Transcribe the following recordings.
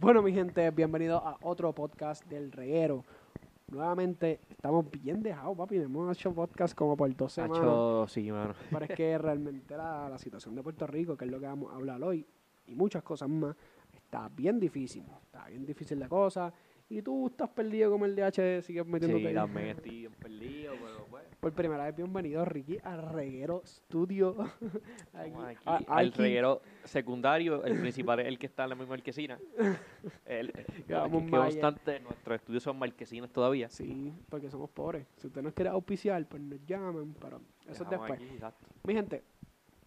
Bueno, mi gente, bienvenidos a otro podcast del reguero. Nuevamente, estamos bien dejados, papi. Hemos hecho podcast como por dos semanas. Hacho, sí, mano. Pero es que realmente la, la situación de Puerto Rico, que es lo que vamos a hablar hoy, y muchas cosas más, está bien difícil. Está bien difícil la cosa. Y tú estás perdido como el DH, sigues metiéndote Sí, ahí. también estoy perdido, pero pues. Por primera vez, bienvenido Ricky al Reguero Studio. Aquí- Estamos aquí, a- al reguero secundario, el principal es el que está en la misma marquesina. El, malla. constante, nuestros estudios son marquesinas todavía. Sí, porque somos pobres. Si usted nos quiere auspiciar, pues nos llaman, pero eso es después. Mi gente,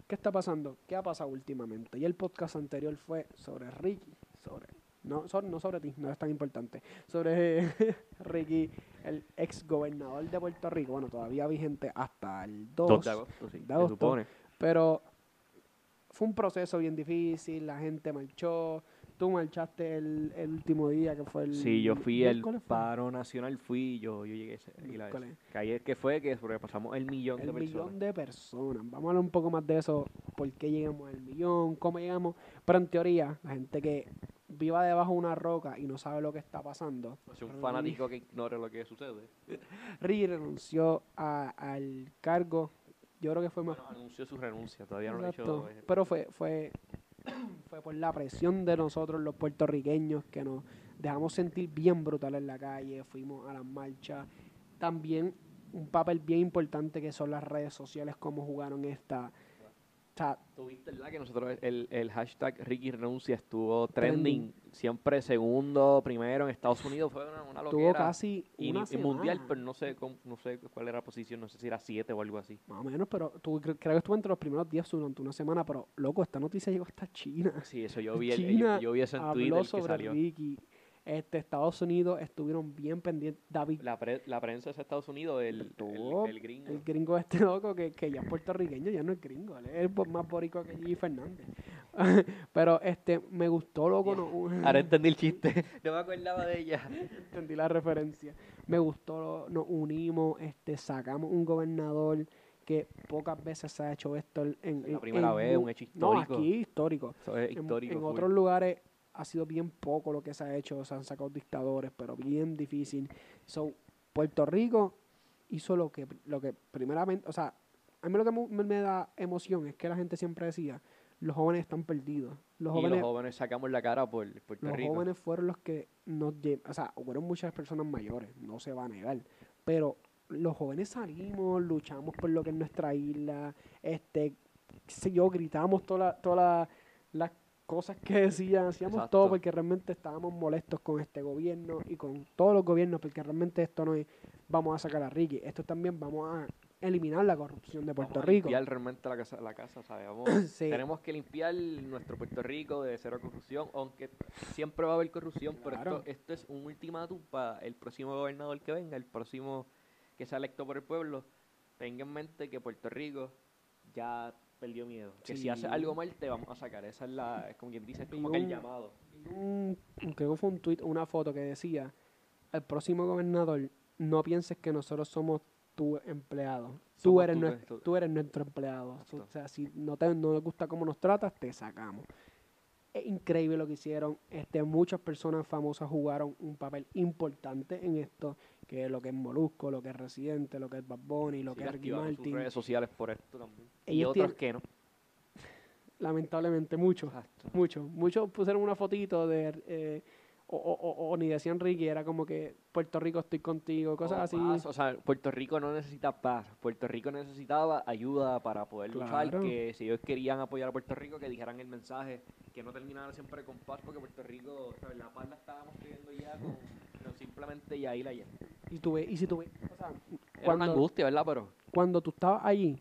¿qué está pasando? ¿Qué ha pasado últimamente? Y el podcast anterior fue sobre Ricky, sobre no, sobre, no sobre ti, no es tan importante, sobre Ricky, el ex gobernador de Puerto Rico, bueno, todavía vigente hasta el 2, 2 de agosto, sí, de se agosto. supone. pero fue un proceso bien difícil, la gente marchó, tú marchaste el, el último día que fue el... Sí, yo fui el paro nacional, fui yo, yo llegué. Miércoles. Que ayer que fue que sobrepasamos el millón El de personas. millón de personas. Vamos a hablar un poco más de eso, por qué llegamos al millón, cómo llegamos. Pero en teoría, la gente que viva debajo de una roca y no sabe lo que está pasando, Es un fanático que ignore lo que sucede. Ricky renunció a- al cargo, yo creo que fue más... Bueno, anunció su renuncia, todavía no lo ha Exacto. hecho. Pero fue, fue, fue por la presión de nosotros los puertorriqueños que nos dejamos sentir bien brutal en la calle, fuimos a las marchas. También un papel bien importante que son las redes sociales, cómo jugaron esta... sea, Tuviste, ¿verdad? Que nosotros, el, el hashtag Ricky Renuncia estuvo Trending. trending, siempre segundo, primero en Estados Unidos, fue una, una tuvo loquera. casi y, una y mundial, pero no sé, cómo- no sé cuál era la posición, no sé si era 7 o algo así. Más o menos, pero tú, cre- creo que estuvo entre los primeros días durante una semana, pero loco, esta noticia llegó hasta China. Sí, eso yo vi, el, yo, yo vi eso en Twitter que salió. Ricky. Este, Estados Unidos estuvieron bien pendientes. David La, pre- la prensa de Estados Unidos, el, el, Estuvo el gringo. El gringo este loco que, que ya es puertorriqueño, ya no es gringo, él es más boricua que Gigi Fernández. Pero este, me gustó loco, no, Ahora entendí el chiste, no me acordaba de ella. entendí la referencia. Me gustó, nos unimos, este, sacamos un gobernador que pocas veces se ha hecho esto en, en- La primera en vez, un hecho No, histórico. aquí histórico. Eso es En- histórico. En, full. otros lugares ha sido bien poco lo que se ha hecho, se han sacado dictadores, pero bien difícil. So, Puerto Rico hizo lo que, lo que primeramente, o sea, a mí lo que me, me da emoción es que la gente siempre decía, los jóvenes están perdidos. Los y jóvenes, los jóvenes sacamos la cara por Puerto los Rico. jóvenes fueron los que nos o sea, fueron muchas personas mayores, no se va a negar, pero los jóvenes salimos, luchamos por lo que es nuestra isla, este, qué sé yo, gritamos todas todas la- las cosas que decían, hacíamos todo Exacto. porque realmente estábamos molestos con este gobierno y con todos los gobiernos, porque realmente esto no es vamos a sacar a Ricky, esto también vamos a eliminar la corrupción de Puerto Vamos a Rico. limpiar realmente la casa, la casa ¿sabes? Vamos- Sí. Tenemos que limpiar nuestro Puerto Rico de cero corrupción, aunque siempre va a haber corrupción, pero Claro. esto, esto es un ultimátum para el próximo gobernador que venga, el próximo que sea electo por el pueblo. Tenga en mente que Puerto Rico ya perdió miedo. Que si hace Sí. algo mal te vamos a sacar. Esa es la, es como quien dice, es como que el llamado. Un, creo que fue un tweet, una foto que decía, el próximo gobernador, no pienses que nosotros somos tu empleado. Tú eres, tu- nuestro, tú eres nuestro empleado. O sea, si no te no nos gusta cómo nos tratas, te sacamos. Es increíble lo que hicieron. Este, muchas personas famosas jugaron un papel importante en esto, que es lo que es Molusco, lo que es Residente, lo que es Bad Bunny, lo Sí, que es Ricky activaron sus Martin. redes sociales por esto también. y Ellos otros tienen- que no. Lamentablemente, muchos. Muchos, muchos pusieron una fotito de, eh, o, o- o- o ni decían Ricky, era como que Puerto Rico estoy contigo, cosas O así. paz, o sea, Puerto Rico no necesita paz. Puerto Rico necesitaba ayuda para poder luchar. Claro. Que si ellos querían apoyar a Puerto Rico, que dijeran el mensaje, que no terminaran siempre con paz, porque Puerto Rico, ¿sabes? la paz la estábamos pidiendo ya con, simplemente ya ir allá. Y, tú ves- y si tú ves, o sea, Era una cuando, angustia, ¿verdad? Pero cuando tú estabas allí,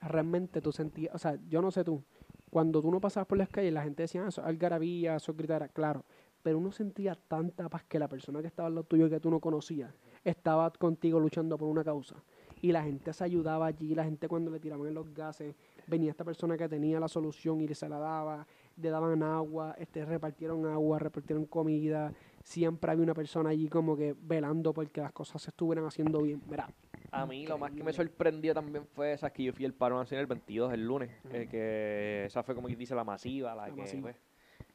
realmente tú sentías, o sea, yo no sé tú, cuando tú no pasabas por las calles, la gente decía, ah, eso es algarabía, eso es gritar, claro, pero uno sentía tanta paz que la persona que estaba al lado tuyo que tú no conocías, estaba contigo luchando por una causa. Y la gente se ayudaba allí, la gente cuando le tiraban en los gases, venía esta persona que tenía la solución y se la daba, le daban agua, este, repartieron agua, repartieron comida, siempre había una persona allí como que velando porque las cosas se estuvieran haciendo bien. Mira, A mí lo más que me sorprendió también fue esa que yo fui al paro nacional el 22, el lunes, eh, que esa fue como que dice la masiva, la, La que masiva. pues,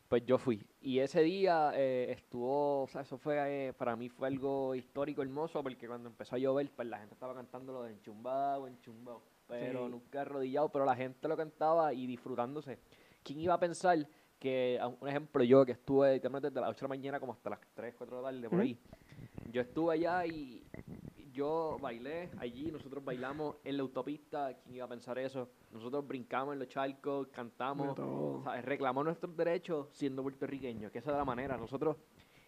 pues yo fui. Y ese día eh, estuvo, o sea, eso fue, eh, para mí fue algo histórico, hermoso, porque cuando empezó a llover, pues la gente estaba cantando lo de enchumbado, enchumbado, pero Sí. nunca arrodillado, pero la gente lo cantaba y disfrutándose. ¿Quién iba a pensar que, un ejemplo, yo que estuve literalmente desde las 8 de la mañana como hasta las 3, 4 de la tarde, por ahí, yo estuve allá y yo bailé allí, nosotros bailamos en la autopista, ¿quién iba a pensar eso? Nosotros brincamos en los charcos, cantamos, reclamamos nuestros derechos siendo puertorriqueños, que esa es la manera. Nosotros,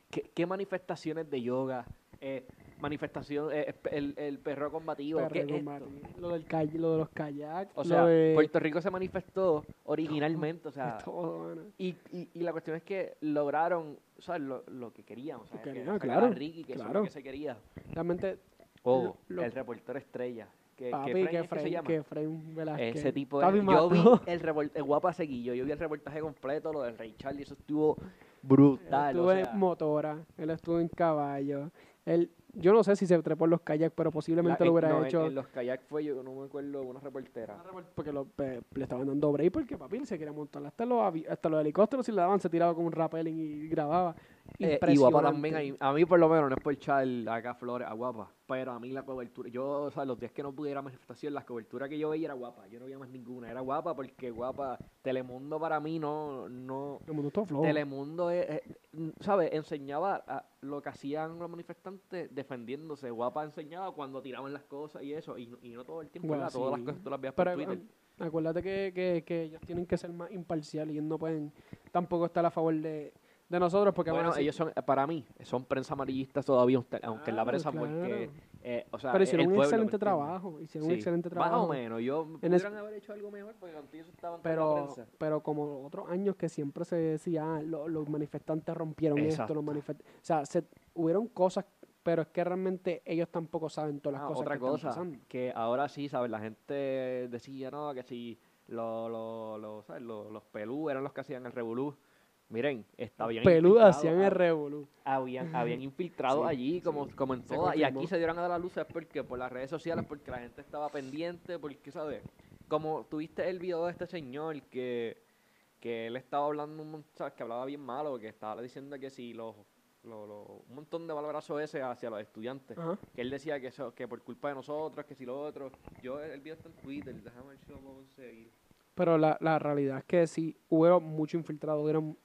¿qué, qué manifestaciones de yoga? Eh, manifestación, eh, el, el perro combativo, Perro ¿qué es combativo. Lo, del lo de los kayaks. O sea, de- Puerto Rico se manifestó originalmente, o de sea, todo, mano. y, y, y la cuestión es que lograron, ¿sabes? Lo, lo que querían, o sea, Lo que querían, sacar a claro, Ricky, que eso es claro. lo que se quería. Realmente, O lo- el reportero estrella, que, papi, que que que que Velázquez. Ese tipo, Papi, es- yo vi el, el guapa seguillo, yo vi el reportaje completo, lo del Rey Charlie, eso estuvo Él brutal. estuvo o sea, en motora, él estuvo en caballo. Él, yo no sé si se trepó en los kayaks, pero posiblemente la- lo hubiera no, hecho. En, los kayaks fue, yo no me acuerdo, una reportera. Porque lo- le estaban dando break porque papi se quería montar hasta los, hasta los helicópteros si le daban se tiraba como un rappelling y grababa. Eh, y guapa también, ahí- a mí por lo menos no es por echar acá flores a guapa, pero a mí la cobertura, yo, o sea, los días que no pudiera manifestación, la cobertura que yo veía era guapa, yo no veía más ninguna, era guapa porque guapa, Telemundo para mí no, no, El mundo estuvo flojo. Telemundo, es, es- ¿sabes? Enseñaba a- lo que hacían los manifestantes defendiéndose. Guapa enseñaba cuando tiraban las cosas y eso. Y, no- y no todo el tiempo. Todas las cosas tú las veías por Pero Twitter. um, acuérdate que, que, que ellos tienen que ser más imparciales y ellos no pueden tampoco estar a favor de, de nosotros porque Bueno, ellos son, eh, para mí, son prensa amarillistas todavía, aunque aunque en la Claro, prensa, claro. porque, eh, o sea, pero el hicieron un pueblo, ¿me excelente trabajo. Hicieron un excelente Más trabajo. o menos, yo pudieran haber hecho algo mejor porque contigo estaban toda la Pero, prensa. pero como otros años que siempre se decía, ah, lo- los manifestantes rompieron esto, Exacto. los manifestantes... O sea, se, hubieron cosas, pero es que realmente ellos tampoco saben todas las Ah, cosas otra que están cosa, pasando. que ahora sí, ¿sabes? La gente decía, no, que si lo, lo, lo- ¿sabes? Lo- los pelú eran los que hacían el revolú. Miren, está bien Peludas hacían el revolú. habían, habían infiltrado Sí, allí como, sí. como en todas y aquí se dieron a dar la luz es porque por las redes sociales porque la gente estaba pendiente porque sabes como tuviste el video de este señor que que él estaba hablando un sabes que hablaba bien malo que estaba diciendo que si los lo- lo- un montón de palabrazos ese hacia los estudiantes. Ajá. que él decía que eso que por culpa de nosotros que si lo otro. Yo el video está en Twitter déjame ver si lo puedo conseguir. Pero la, la realidad es que sí, hubo mucho infiltrado, hubieron,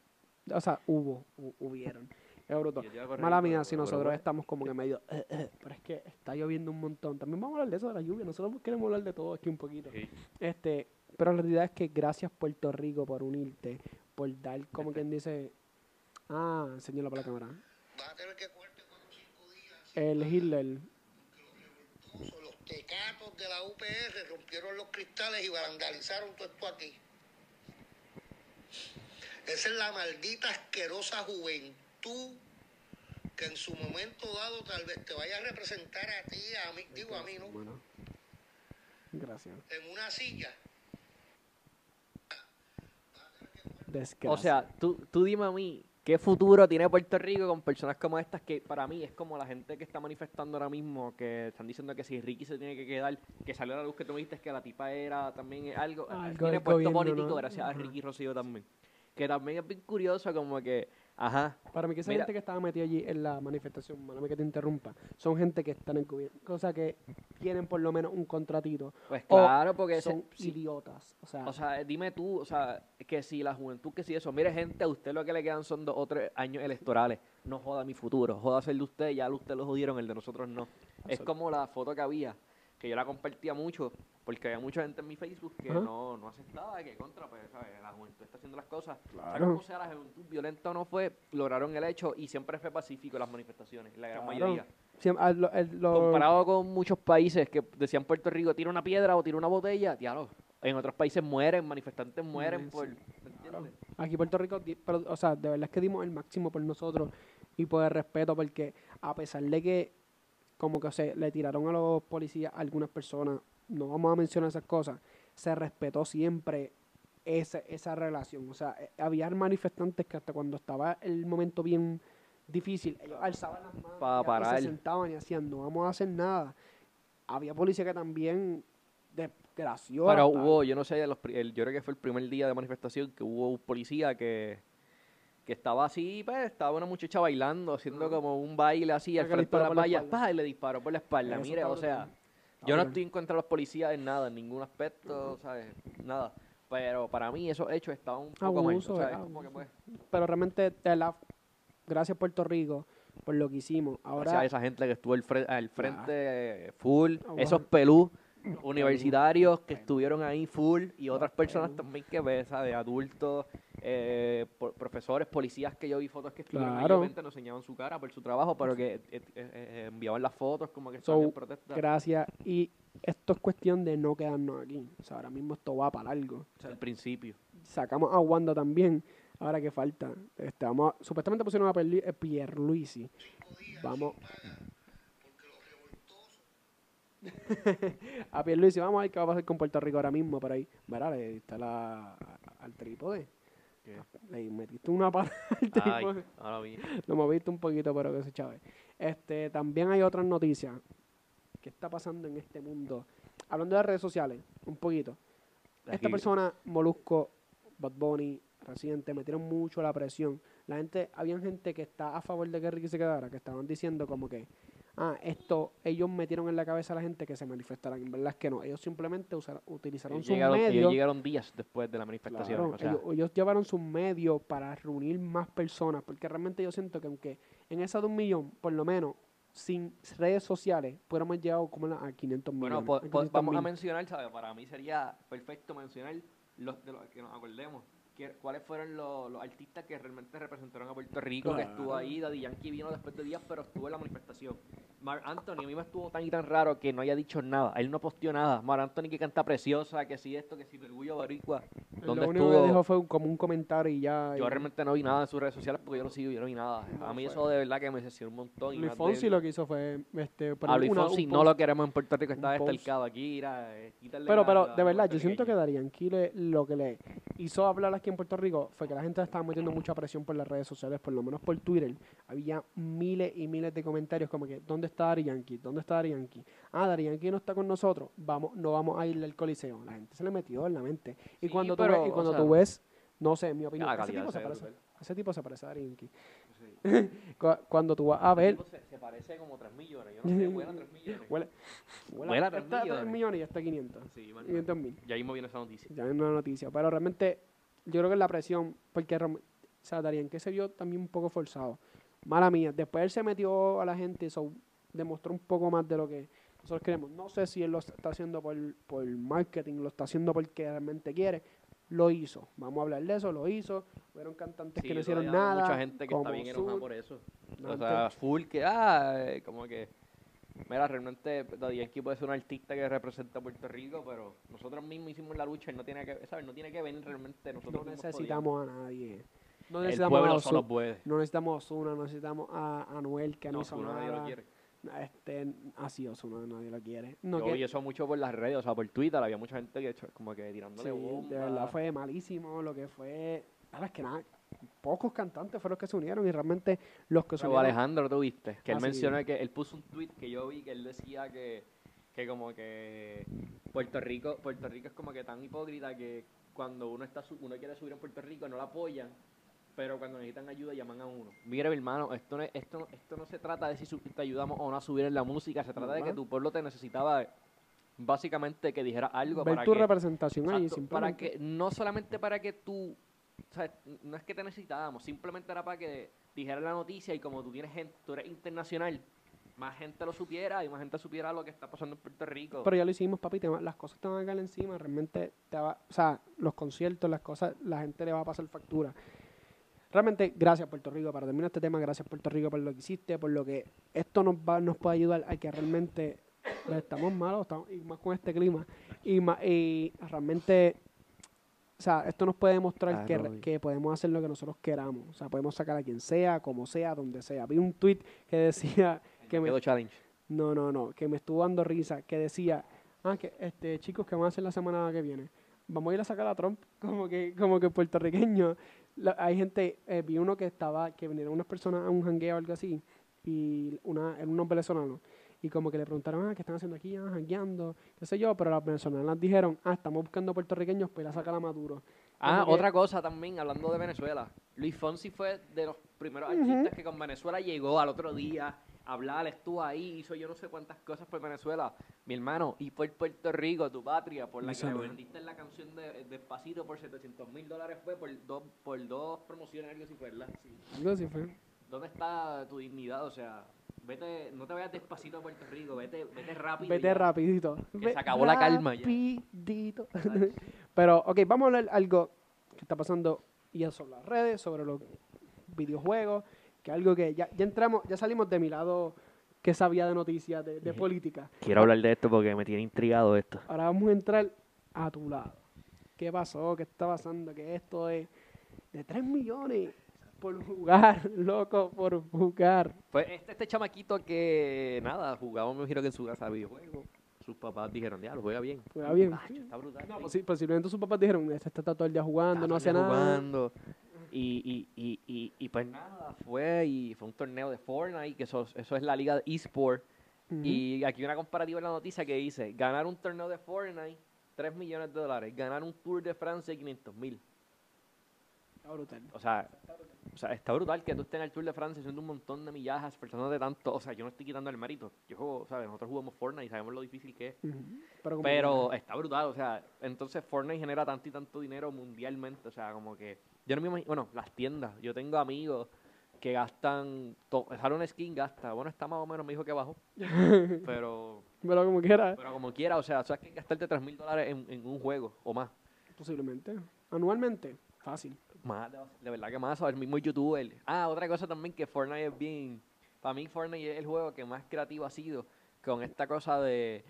o sea, hubo, hu- hubieron. Es bruto. Yo te iba a corregir, Mala pero- mía si pero nosotros estamos como que medio, eh, eh, pero es que está lloviendo un montón. También vamos a hablar de eso de la lluvia, nosotros queremos hablar de todo aquí un poquito. Sí. Este, pero la realidad es que gracias Puerto Rico por unirte, por dar como quien dice, ah, enséñalo para la cámara. Vas a tener que cogerte cuatro o cinco días. El Hitler, Los los tecatos de la UPR rompieron los cristales y vandalizaron todo esto aquí. Esa es la maldita asquerosa juventud que en su momento dado tal vez te vaya a representar a ti, a mí, digo a mí, ¿no? bueno, gracias. En una silla. Desgracia. O sea, tú, tú dime a mí, ¿qué futuro tiene Puerto Rico con personas como estas que para mí es como la gente que está manifestando ahora mismo, que están diciendo que si Ricky se tiene que quedar, que salió a la luz que tú me dijiste que la tipa era también algo, Algo tiene puesto gobierno, político ¿no? gracias a. Ricky Rocío también. Que también es bien curioso como que, ajá, Para mí que esa Mira. gente que estaba metida allí en la manifestación, mala que te interrumpa, son gente que están en gobierno, cosa que tienen por lo menos un contratito. pues claro, porque son idiotas. O sea, O sea, dime tú, o sea, que si la juventud, que si eso, mire gente, a usted lo que le quedan son dos o tres años electorales, no joda mi futuro, joda el de usted, ya usted lo jodieron, el de nosotros no. Es como la foto que había, que yo la compartía mucho, porque había mucha gente en mi Facebook que no, no aceptaba que contra, pues, ¿sabes? La juventud está haciendo las cosas. Sea Claro. como sea, la juventud violenta o no fue, lograron el hecho y siempre fue pacífico las manifestaciones, la gran Claro. mayoría. ah, lo- el- lo- Comparado con muchos países que decían Puerto Rico, tira una piedra o tira una botella, diablo. En otros países mueren, manifestantes mueren Sí, por... sí. ¿me entiendes? aquí Puerto Rico, pero, o sea, de verdad es que dimos el máximo por nosotros y por el respeto, porque a pesar de que, como que se le tiraron a los policías a algunas personas, no vamos a mencionar esas cosas, se respetó siempre esa, esa relación. O sea, eh, había manifestantes que hasta cuando estaba el momento bien difícil, ellos alzaban las manos y- parar. se sentaban y hacían, no vamos a hacer nada. había policía que también desgració. Pero hubo, yo no sé, los el- yo creo que fue el primer día de manifestación que hubo un policía que, que estaba así, pues, estaba una muchacha bailando, haciendo como un baile así al frente de la playa, espalda. pa, y le disparó por la espalda. Mire, o sea, yo no estoy en contra de los policías en nada, en ningún aspecto, ¿sabes? Nada. Pero para mí esos hechos estaban un poco mal, Abuso, ¿sabes? es Como que, pues, Pero realmente, de verdad, gracias Puerto Rico por lo que hicimos. gracias Ahora, a esa gente que estuvo al, fre- al frente eh, full, esos pelú universitarios que estuvieron ahí full y otras personas también que ves, ¿sabes? Adultos, eh, po- profesores, policías que yo vi fotos que estuvieron Claro. obviamente no enseñaban su cara por su trabajo, pero que eh, eh, eh, enviaban las fotos como que So, estaban en protesta. gracias. Y esto es cuestión de no quedarnos aquí. O sea, ahora mismo esto va para algo. O sea, al principio. sacamos a Wanda también. Ahora que falta. Este, vamos a- supuestamente pusieron a Pierluisi. Vamos. A Pierluisi, vamos a ver qué va a pasar con Puerto Rico ahora mismo por ahí. Verá, diste la, al trípode. ¿Qué? Le metiste una pata al Ay, trípode. ahora vi. Lo moviste un poquito, pero que se chave. Este, también hay otras noticias. ¿Qué está pasando en este mundo? Hablando de redes sociales, un poquito. Esta persona, Molusco, Bad Bunny, Residente, metieron mucho la presión. La gente, había gente que está a favor de que Ricky se quedara, que estaban diciendo como que, ah, esto, ellos metieron en la cabeza a la gente que se manifestaran. En verdad es que no, ellos simplemente usaron- utilizaron ellos sus llegaron, ellos medios. llegaron días después de la manifestación. Claro, o sea, ellos, ellos llevaron sus medios para reunir más personas, porque realmente yo siento que aunque en esa de un millón, por lo menos, sin redes sociales, pudiéramos llegado como a 500 Bueno, millones. po- a po- 500 vamos a mencionar, ¿sabes? Para mí sería perfecto mencionar los de los que nos acordemos. ¿Cuáles fueron los, los artistas que realmente representaron a Puerto Rico? Que estuvo ahí, Daddy Yankee vino después de días, pero estuvo en la manifestación. Mark Anthony, a mí me estuvo tan y tan raro que no haya dicho nada. Él no posteó nada. Mark Anthony que canta preciosa, que si esto, que si el orgullo boricua. ¿Dónde Lo único estuvo? que dijo fue un- como un comentario y ya. Yo y- realmente no vi nada en sus redes sociales porque yo no sigo, yo no vi nada. No a mí fue. eso de verdad que me decepcionó un montón. y Luis Fonsi lo que hizo fue este, A Luis Fonsi no lo queremos en Puerto Rico, está destalcado aquí. Mira, eh, Pero, pero, de verdad, yo siento que. Darían Kile lo que le hizo hablar aquí en Puerto Rico fue que la gente estaba metiendo mucha presión por las redes sociales, por lo menos por Twitter. Había miles y miles de comentarios como que, ¿dónde está Dari Yankee? ¿Dónde está Dari Yankee? Ah, Dari Yankee no está con nosotros, vamos, no vamos a ir al Coliseo. La gente se le metió en la mente. Y Sí, cuando, tú, pero, ves, y cuando sea, tú ves, no sé, en mi opinión, la ese tipo, se parece, ese tipo se parece a Dari Yankee. Sí. Cu- Cuando tú vas a ver, Se, se parece como 3 millones. Yo no sé, vuela 3 millones. huele, Huele a está a tres millones. millones y está a 500. Sí, mano. 500 mil. Ya mismo viene esa noticia. ya en una noticia. Pero realmente, yo creo que es la presión, porque o sea, Darien que se vio también un poco forzado. Mala mía. Después él se metió a la gente, eso demostró un poco más de lo que nosotros queremos. No sé si él lo está haciendo por, por marketing, lo está haciendo porque realmente quiere. Lo hizo. Vamos a hablar de eso, lo hizo. Fueron cantantes Sí, que no hicieron nada. Mucha gente que está bien enojada por eso. O sea, full que, ah, eh, como que. Mira, realmente Daddy Yankee puede ser un artista que representa a Puerto Rico, pero nosotros mismos hicimos la lucha y no tiene que, ¿sabes? No tiene que venir realmente nosotros no necesitamos a nadie. No. El necesitamos a pueblo Ozuna, solo puede. no necesitamos a Ozuna, no necesitamos a Anuel que no, No, hizo Ozuna nadie nada. lo quiere. Este, así Ozuna nadie lo quiere. No Yo que- vi eso mucho por las redes, o sea, por Twitter, había mucha gente que hecho- como que tirándole Sí, bomba. de verdad fue malísimo lo que fue. Nada, es que nada, pocos cantantes fueron los que se unieron y realmente los que se Pero unieron. Alejandro, tú viste, que él Ah, mencionó que él puso un tweet que yo vi que él decía que, que como que Puerto Rico, Puerto Rico es como que tan hipócrita que cuando uno está uno quiere subir en Puerto Rico no lo apoyan, pero cuando necesitan ayuda llaman a uno. Mira, mi hermano, esto no, es- esto, no- esto no se trata de si te ayudamos o no a subir en la música, se trata de que tu pueblo te necesitaba básicamente que dijera algo ver para tu que representación ahí, para que no solamente para que tú o sea, no es que te necesitábamos simplemente era para que dijera la noticia y como tú tienes gente tú eres internacional más gente lo supiera y más gente supiera lo que está pasando en Puerto Rico Pero ya lo hicimos, papi, te va- las cosas te van a caer encima, realmente te va, o sea, los conciertos, las cosas, la gente le va a pasar factura. Realmente, gracias Puerto Rico, para terminar este tema, gracias Puerto Rico por lo que hiciste, por lo que esto nos va, nos puede ayudar a que realmente estamos malos, estamos, y más con este clima, y, ma- y realmente, o sea, esto nos puede demostrar Ah, que, que podemos hacer lo que nosotros queramos, o sea, podemos sacar a quien sea, como sea, donde sea. Vi un tweet que decía que me, challenge no, no, no, que me estuvo dando risa, que decía, ah, que este chicos, ¿qué van a hacer la semana que viene? Vamos a ir a sacar a Trump, como que, como que puertorriqueño. La- hay gente, eh, vi uno que estaba, que vinieron unas personas a un jangueo o algo así, y una, eran unos venezolanos, y como que le preguntaron, ah, ¿qué están haciendo aquí? Ah, jangueando, qué sé yo, pero las venezolanas dijeron, ah, estamos buscando puertorriqueños para a sacar a Maduro. Ah, otra cosa también, hablando de Venezuela. Luis Fonsi fue de los primeros Ujú. artistas que con Venezuela llegó al otro día hablar, estuvo ahí, hizo yo no sé cuántas cosas por Venezuela. Mi hermano, y por Puerto Rico, tu patria, por la que madre. vendiste la canción de Despacito por 700 mil dólares fue por dos, por dos promociones, algo así fue, ¿verdad? Algo así fue. ¿Dónde está tu dignidad? O sea, vete, no te vayas despacito a Puerto Rico, vete, vete rápido. Vete ya. rapidito. Que se acabó la calma ya. Rapidito. Pero, ok, vamos a hablar algo que está pasando y es sobre las redes, sobre los videojuegos, que algo que ya, ya entramos, ya salimos de mi lado que sabía de noticias, de, de política. Quiero hablar de esto porque me tiene intrigado esto. Ahora vamos a entrar a tu lado. ¿Qué pasó? ¿Qué está pasando? Que esto es de 3 millones por jugar, loco, por jugar. Pues este, este chamaquito que, nada, jugaba, me imagino que en su casa de videojuegos. Sus papás dijeron, ya, lo juega bien. Juega bien. Macho, está brutal. No, posiblemente sus papás dijeron, este está todo el día jugando, Está no hace nada. jugando. Y, y, y, y, y pues nada, fue y fue un torneo de Fortnite, que eso, eso es la liga de eSport. Y aquí una comparativa en la noticia que dice, ganar un torneo de Fortnite, 3 millones de dólares. Ganar un Tour de Francia, 500 mil. Está brutal. O sea, o sea, está brutal que tú estés en el Tour de Francia haciendo un montón de millajas, de tanto. O sea, yo no estoy quitando el mérito. Yo juego, ¿sabes? Nosotros jugamos Fortnite y sabemos lo difícil que es. Pero está brutal, o sea, entonces Fortnite genera tanto y tanto dinero mundialmente, o sea, como que yo no me imagino, bueno, las tiendas, yo tengo amigos que gastan, sale una skin, gasta, bueno, está más o menos, me dijo que bajó, pero, pero como quiera, pero como quiera, o sea, o sea, que gastarte 3 mil dólares en, en un juego o más, posiblemente. Anualmente, fácil. más, de, verdad que más, el mismo youtuber. Ah, otra cosa también que Fortnite es bien, para mí Fortnite es el juego que más creativo ha sido con esta cosa de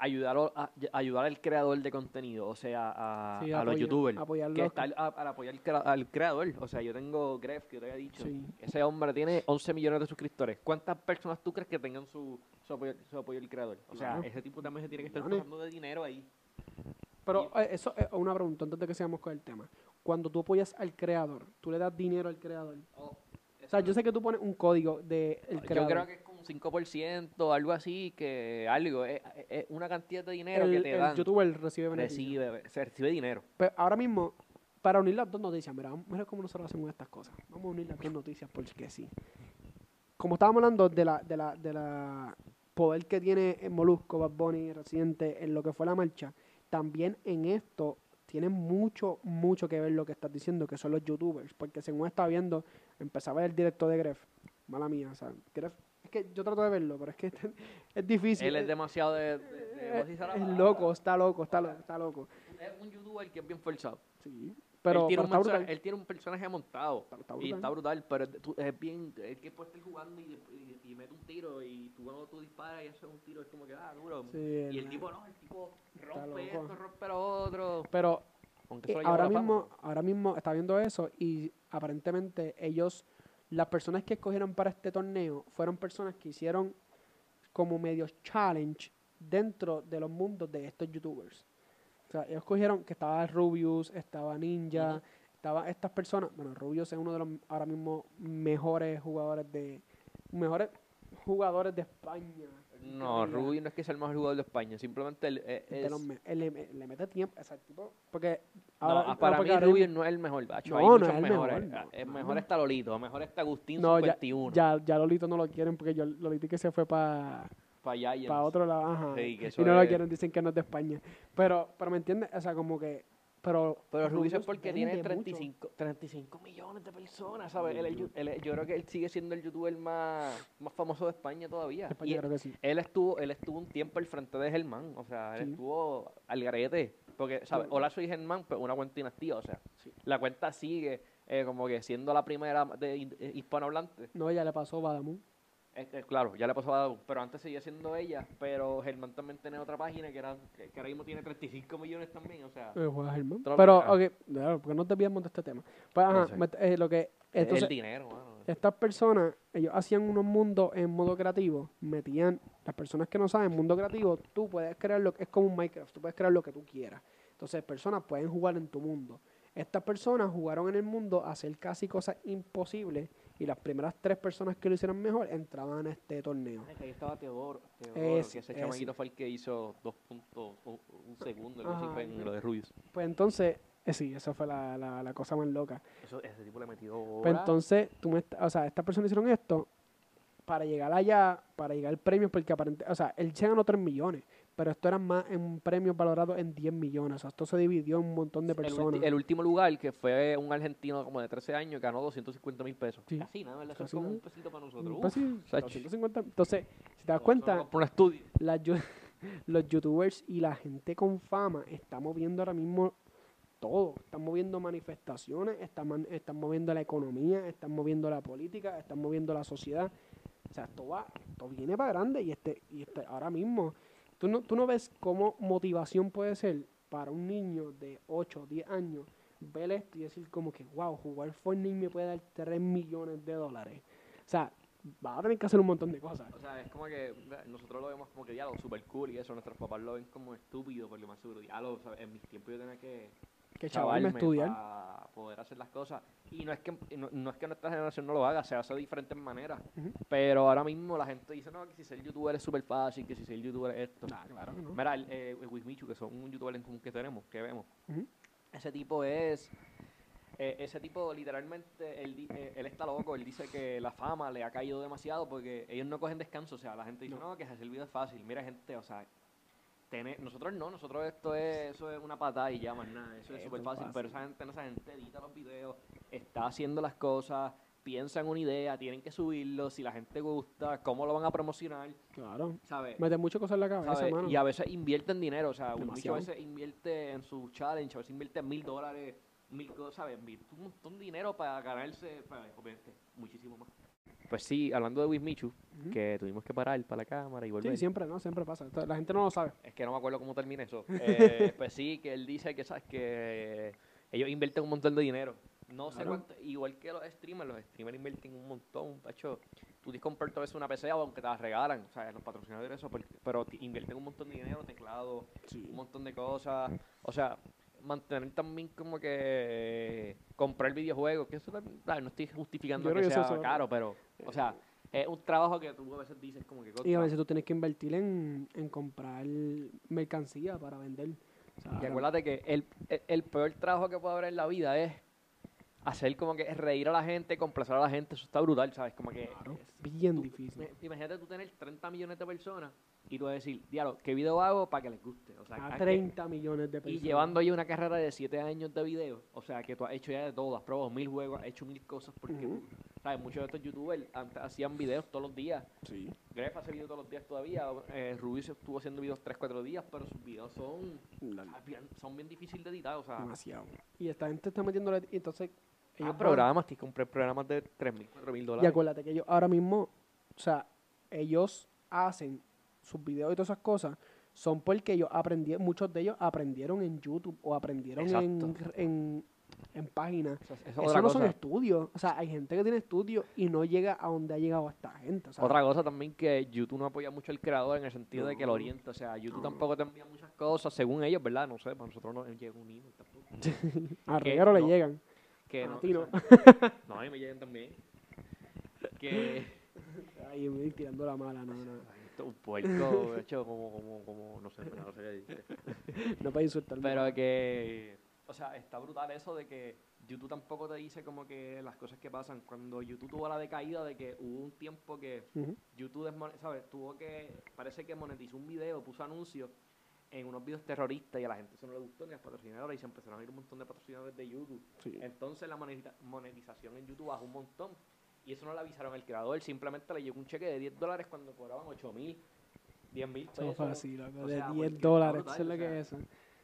ayudar, a, ayudar al creador de contenido, o sea, a, Sí, a los youtubers. apoyarlos. Que está al, a- al apoyar al, crea- al creador. O sea, yo tengo Gref, que te había dicho. Sí. Ese hombre tiene 11 millones de suscriptores. ¿Cuántas personas tú crees que tengan su, su, apoyo, su apoyo al creador? O sea, Claro. ese tipo también se tiene que estar pasando de dinero ahí. Pero eh, eso es una pregunta antes de que sigamos con el tema. Cuando tú apoyas al creador, tú le das dinero al creador. O sea, yo sé que tú pones un código de el Yo creador. creo que un 5%, algo así, que algo. Es, es- es una cantidad de dinero que te el dan. youtuber recibe beneficio. recibe, se recibe dinero. Pero ahora mismo, para unir las dos noticias, mira, mira cómo nosotros hacemos estas cosas. Vamos a unir las dos noticias porque sí. Como estábamos hablando de la, de la, de la poder que tiene el Molusco, Bad Bunny, Residente, en lo que fue la marcha, también en esto tiene mucho, mucho que ver lo que estás diciendo, que son los youtubers. Porque según estaba viendo, empezaba el directo de Gref. Mala mía, o sea, Gref, es que yo trato de verlo, pero es que es difícil. Él es demasiado de... de- de- eh, ¿cómo se dice la es loco, está loco, está loco, está loco. Es un youtuber que es bien forzado. Sí. Pero, él, tiene pero un está mensaje- brutal. él tiene un personaje montado. Está Y está brutal, pero es- tú- es bien. Es que puede estar jugando y, y, y mete un tiro y tú cuando tú disparas y haces un tiro es como que, ah, duro. Sí, y el tipo no, el tipo rompe esto, rompe lo otro. Pero eh, ahora mismo, ahora mismo está viendo eso y aparentemente ellos, las personas que escogieron para este torneo fueron personas que hicieron como medio challenge dentro de los mundos de estos youtubers. O sea, ellos cogieron que estaba Rubius, estaba Ninja, Ujú. estaba estas personas, bueno, Rubius es uno de los ahora mismo mejores jugadores de mejores jugadores de España. No. Rubio no es que sea el mejor jugador de España, simplemente él, eh, es. le, le mete tiempo, o sea, el tipo, porque No, ahora- ah, para mí Rubio no es el mejor, bacho, No, hay no es el mejor, Ah, es mejor está Lolito, mejor está Agustín No, ya, 51. ya, ya Lolito no lo quieren porque yo, Lolito que se fue para para pa otro lado, ajá, Sí, y no lo quieren, dicen que no es de España. Pero, pero me entiendes, o sea, como que, pero... Pero Rubio es Rubius porque tiene vende mucho. 35, 35 millones de personas, ¿sabes? Él él yo creo que él sigue siendo el youtuber más, más famoso de España todavía. España Y creo que sí. él estuvo, él estuvo un tiempo al frente de Germán, o sea, él Sí. estuvo al garete. Porque, ¿sabes? Hola, soy Germán, pero una cuenta inactiva, o sea, Sí. la cuenta sigue eh, como que siendo la primera de hi- hispanohablante. No, ya le pasó Badamun. Es que, claro, ya le pasó a pero antes seguía siendo ella, pero Germán también tenía otra página que, era, que, que ahora mismo tiene 35 millones también, o sea, Eh, juega Germán. Pero, cara. ok, claro, porque no te de este tema. Pues, ajá, sé. eh, lo que... es Entonces, el dinero, mano. estas personas, ellos hacían unos mundos en modo creativo, metían, las personas que no saben, mundo creativo, tú puedes crear lo que es como un Minecraft, tú puedes crear lo que tú quieras. Entonces, personas pueden jugar en tu mundo. Estas personas jugaron en el mundo a hacer casi cosas imposibles y las primeras tres personas que lo hicieron mejor entraban a este torneo. Que ahí estaba Teodoro, Teodoro Ese, que ese chamaquito fue el que hizo dos puntos, un, un segundo, algo así Ajá. fue en lo de Rubius. Pues entonces, eh, sí, esa fue la, la, la cosa más loca. Eso, ese tipo le metió Pues entonces, tú me, o sea, estas personas hicieron esto para llegar allá, para llegar al premio, porque aparente, o sea, él se ganó 3 millones, pero esto era más en un premio valorado en 10 millones, o sea, esto se dividió en un montón de el, personas. el último lugar, que fue un argentino como de 13 años, ganó 250 mil pesos. Sí. Casi nada, ¿verdad? Eso es como un pesito para nosotros. Sach. 250. Entonces, si te das cuenta, un estudio. los youtubers y la gente con fama están moviendo ahora mismo todo. Están moviendo manifestaciones, están, están moviendo la economía, están moviendo la política, están moviendo la sociedad. O sea, esto va, esto viene para grande y este, y este ahora mismo. ¿Tú no, tú no ves cómo motivación puede ser para un niño de 8 o 10 años ver esto y decir como que, wow, jugar Fortnite me puede dar 3 millones de dólares. O sea, va a tener que hacer un montón de cosas. O sea, es como que nosotros lo vemos como que diálogo super cool y eso. Nuestros papás lo ven como estúpido, porque más seguro diálogo. o sea, En mis tiempos yo tenía que Que chaval, me chavalme estudiar. para poder hacer las cosas. Y no es que no, no es que nuestra generación no lo haga, se hace de diferentes maneras. Ujú. Pero ahora mismo la gente dice, no, que si ser youtuber es súper fácil, que si ser youtuber es esto. Nah, claro no. Mira, el, eh, el Wismichu, que son un youtuber en común que tenemos, que vemos. Ujú. Ese tipo es. eh, ese tipo, literalmente, él, eh, él está loco. Él dice que la fama le ha caído demasiado porque ellos no cogen descanso. O sea, la gente dice, no, que hacer video es fácil. Mira, gente, o sea, tener- nosotros no, nosotros esto es, eso es una patada y ya más nada. Eso es súper fácil. fácil. Pero esa gente, esa gente edita los videos, está haciendo las cosas, piensa en una idea, tienen que subirlo. Si la gente gusta, ¿cómo lo van a promocionar? Claro. ¿Sabes? Mete muchas cosas en la cabeza, ¿sabes? mano. Y a veces invierten dinero, o sea, un bicho a veces invierte en su challenge, a veces invierte mil dólares, mil cosas, ¿sabes? Invierte un montón de dinero para ganarse, para, obviamente, muchísimo más. Pues sí, hablando de Wismichu, Ujú. que tuvimos que parar para la cámara y volver. Sí, siempre, ¿no? Siempre pasa. La gente no lo sabe. Es que no me acuerdo cómo termina eso. Eh, pues sí, que él dice que, ¿sabes? Que ellos invierten un montón de dinero. No sé cuánto, igual que los streamers, los streamers invierten un montón. Hecho, tú tienes comprar a veces una PC aunque te la regalan. O sea, los patrocinadores eso, pero invierten un montón de dinero, teclado, un montón de cosas. O sea, mantener también como que comprar videojuegos, que eso también, claro, no estoy justificando Yo que sea eso- caro, pero, o sea, es un trabajo que tú a veces dices como que... Y a veces tú tienes que invertir en, en comprar mercancía para vender. O sea, Y acuérdate que el, el, el peor trabajo que puede haber en la vida es hacer como que reír a la gente, complacer a la gente. Eso está brutal, ¿sabes? Como que... claro, es- bien difícil. imagínate tú tener 30 millones de personas y tú vas a decir, diablo, ¿qué video hago para que les guste? O sea, A ¿a qué- 30 millones de personas. Y llevando ya una carrera de 7 años de video, o sea, que tú has hecho ya de todo, has probado mil juegos, has hecho mil cosas, porque. ¿sabes? Muchos de estos youtubers antes hacían videos todos los días. Sí. Gref hace videos todos los días todavía, eh, Rubius estuvo haciendo videos 3, 4 días, pero sus videos son, ah, bien- son bien difíciles de editar, o sea... demasiado. Y esta gente está metiéndole. Y entonces. Ellos van- programas, tienes que comprar programas de 3 mil, 4 mil Y dólares. acuérdate que ellos ahora mismo. O sea, ellos hacen sus videos y todas esas cosas. Son porque ellos aprendieron. Muchos de ellos aprendieron en YouTube o aprendieron en, en, en páginas. Eso, no cosa. son estudios. O sea, hay gente que tiene estudios y no llega a donde ha llegado esta gente. Otra cosa también que YouTube no apoya mucho al creador en el sentido de que lo No. orienta. O sea, YouTube No. tampoco te envía muchas cosas, según ellos, ¿verdad? No sé, para nosotros no llega un email tampoco. a reguero le no. llegan. Que A no, ti no. no, a mí me llegan también. Que Ahí me voy tirando la mala, no, no. Esto un puerco, hecho, como, como, como, no sé, no sé qué. No para insultarme. Pero que, o sea, está brutal eso de que YouTube tampoco te dice como que las cosas que pasan. Cuando YouTube tuvo la decaída de que hubo un tiempo que. YouTube, ¿sabes? Tuvo que, parece que monetizó un video, puso anuncios en unos videos terroristas y a la gente eso no le gustó ni a los patrocinadores y se empezaron a ir un montón de patrocinadores de YouTube. Sí. Entonces la monetiza- monetización en YouTube bajó un montón y eso no le avisaron al creador, simplemente le llegó un cheque de 10 dólares cuando cobraban 8 mil, 10 mil Eso pesos. fácil, loco, o de sea, porque 10 está dólares, eso es lo que sea, es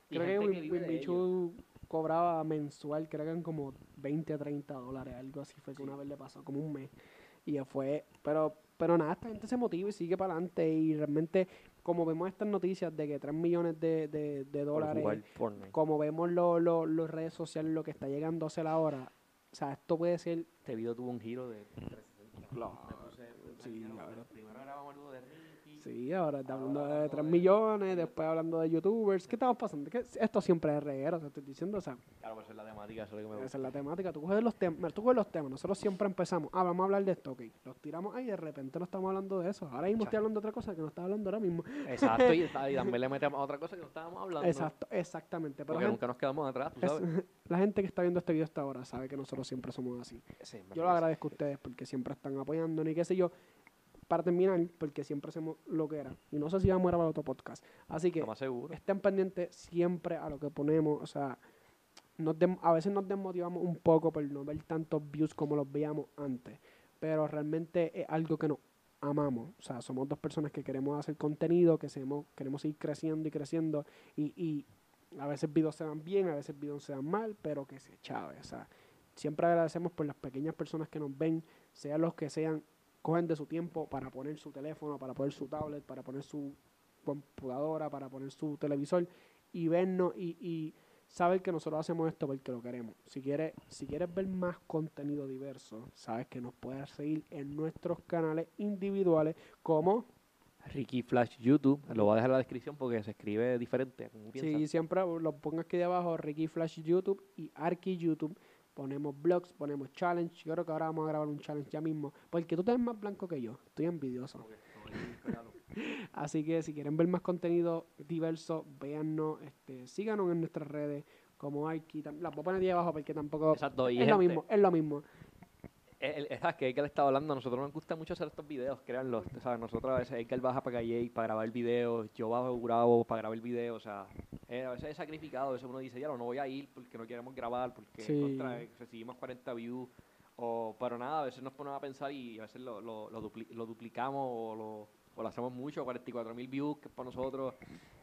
Creo que Winbichu cobraba mensual, creo que eran como 20 a 30 dólares, algo así fue que Sí. una vez le pasó, como un mes. Y ya fue, pero pero nada, esta gente se motiva y sigue para adelante y realmente, como vemos estas noticias de que 3 millones de, de, de dólares, como vemos los los redes sociales, lo que está llegando a ser ahora, o sea, esto puede ser... Este video tuvo un giro de 360. Claro. Me puse, Sí, primero, la verdad. primero grabamos algo de Ricky, Sí, ahora está hablando de 3 millones, después hablando de youtubers. ¿Qué estamos pasando? ¿Qué- Esto siempre es reguero, te estoy diciendo, o sea, Claro, pues es la temática, eso es lo que me gusta. esa es la temática. Tú coges los temas, tú coges los temas, nosotros siempre empezamos, ah, vamos a hablar de esto, ok. Los tiramos ahí y de repente no estamos hablando de eso. Ahora mismo estoy hablando de otra cosa que no estaba hablando ahora mismo. Exacto, y, y también le metemos a otra cosa que no estábamos hablando. Exacto, exactamente. Pero Porque gente- nunca nos quedamos atrás, tú es- sabes. la gente que está viendo este video hasta ahora sabe que nosotros siempre somos así. Sí, Yo lo agradezco a ustedes porque siempre están apoyándonos y qué sé yo. Para terminar, porque siempre hacemos lo que era. Y no sé si vamos a grabar otro podcast. Así que más seguro. estén pendientes siempre a lo que ponemos. O sea, nos a veces nos desmotivamos un poco por no ver tantos views como los veíamos antes. Pero realmente es algo que nos amamos. O sea, somos dos personas que queremos hacer contenido, que queremos, queremos ir creciendo y creciendo. Y, y a veces videos se dan bien, a veces videos se dan mal, pero que se chave. O sea, siempre agradecemos por las pequeñas personas que nos ven, sean los que sean, cogen de su tiempo para poner su teléfono, para poner su tablet, para poner su computadora, para poner su televisor y vernos y, y saber que nosotros hacemos esto porque lo queremos. Si quieres, si quieres ver más contenido diverso, sabes que nos puedes seguir en nuestros canales individuales como Ricky Flash YouTube, lo voy a dejar en la descripción porque se escribe diferente. como. Sí, siempre lo pongo aquí debajo, Ricky Flash YouTube y Arki YouTube. Ponemos blogs, ponemos challenge. Yo creo que ahora vamos a grabar un challenge ya mismo. Porque tú te ves más blanco que yo. Estoy envidioso. Así que si quieren ver más contenido diverso, véannos, este, síganos en nuestras redes como Arki. Las voy a poner ahí abajo porque tampoco... Exacto, y es lo mismo, es lo mismo. El, el, ¿sabes que Edgar estaba hablando? A nosotros nos gusta mucho hacer estos videos, créanlo. ¿sabes? Nosotros a veces Edgar baja para Calle para grabar videos, yo bajo grabo para grabar videos, o sea, eh, a veces es sacrificado, a veces uno dice, ya no, no voy a ir porque no queremos grabar, porque Sí. contra, eh, recibimos 40 views, o, pero nada, a veces nos ponemos a pensar y a veces lo, lo, lo, dupli- lo duplicamos o lo, o lo hacemos mucho, 44 mil views, que es para nosotros,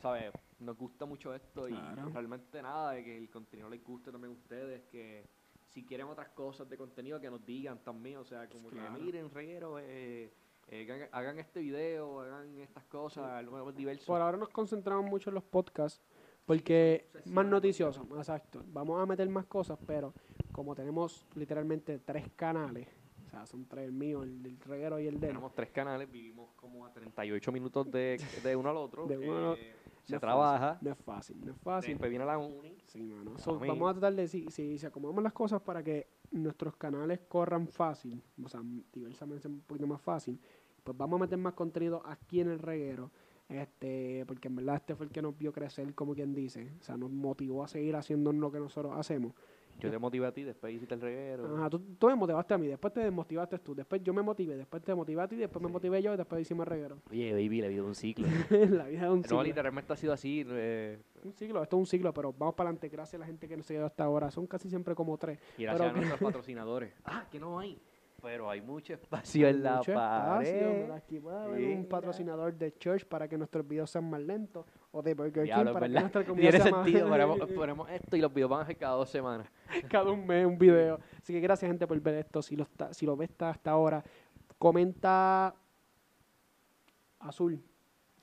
¿sabes? Nos gusta mucho esto y Claro. realmente nada, de que el contenido les guste también a ustedes, que si quieren otras cosas de contenido que nos digan también, o sea, como Claro. que miren, reguero, eh, eh, hagan, hagan este video, hagan estas cosas, algo más diverso. Por ahora nos concentramos mucho en los podcasts porque Sí, sí, más noticiosos, exacto. Vamos a meter más cosas, pero como tenemos literalmente tres canales, o sea, son tres, el mío, el del reguero y el de Tenemos tres canales, vivimos como a 38 minutos de, de uno al otro. De uno al otro. No se trabaja, fácil, no es fácil, no es fácil. después viene la uni. Sí, mano. So, vamos a tratar de, si, si, si acomodamos las cosas para que nuestros canales corran fácil, o sea, diversamente un poquito más fácil, pues vamos a meter más contenido aquí en el reguero, este, porque en verdad este fue el que nos vio crecer, como quien dice, o sea, nos motivó a seguir haciendo lo que nosotros hacemos. Yo te motivé a ti, después hiciste el reguero. Ajá, tú, tú me motivaste a mí, después te desmotivaste tú, después yo me motivé, después te motivé a ti, después me motivé yo y después hicimos el reguero. Oye, baby, la vida de un ciclo. la vida es un no, ciclo. literalmente ha sido así. eh, Un ciclo, esto es un ciclo, pero vamos para adelante, gracias a la gente que nos quedó hasta ahora, son casi siempre como tres. y gracias Pero a nuestros patrocinadores. Ah, que no hay. Pero hay mucho espacio en la Mucho espacio, pared. mira, Aquí puede haber un patrocinador de Church para que nuestros videos sean más lentos o de Burger King Diablo, para que nuestra comida Tiene sea más- sentido. Ponemos, ponemos esto y los videos van a ser cada dos semanas. cada un mes un video. Así que gracias gente por ver esto. Si lo, está, si lo ves hasta ahora, comenta azul.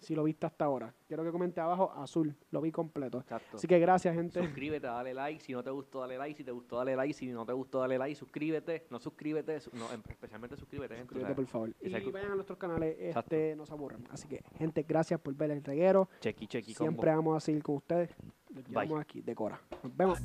Si lo viste hasta ahora. Quiero que comente abajo azul. Lo vi completo. Exacto. Así que gracias gente. Suscríbete, dale like. Si no te gustó, dale like. Si te gustó, dale like. Si no te gustó, dale like. Suscríbete. No suscríbete. su- No, em- especialmente suscríbete, gente. Suscríbete por favor. Y exacto. vayan a nuestros canales. Este, no se aburran. Así que gente, gracias por ver el reguero. chequi, chequi, combo. Siempre vamos a seguir con ustedes. Bye. llevamos aquí, decora. Nos vemos.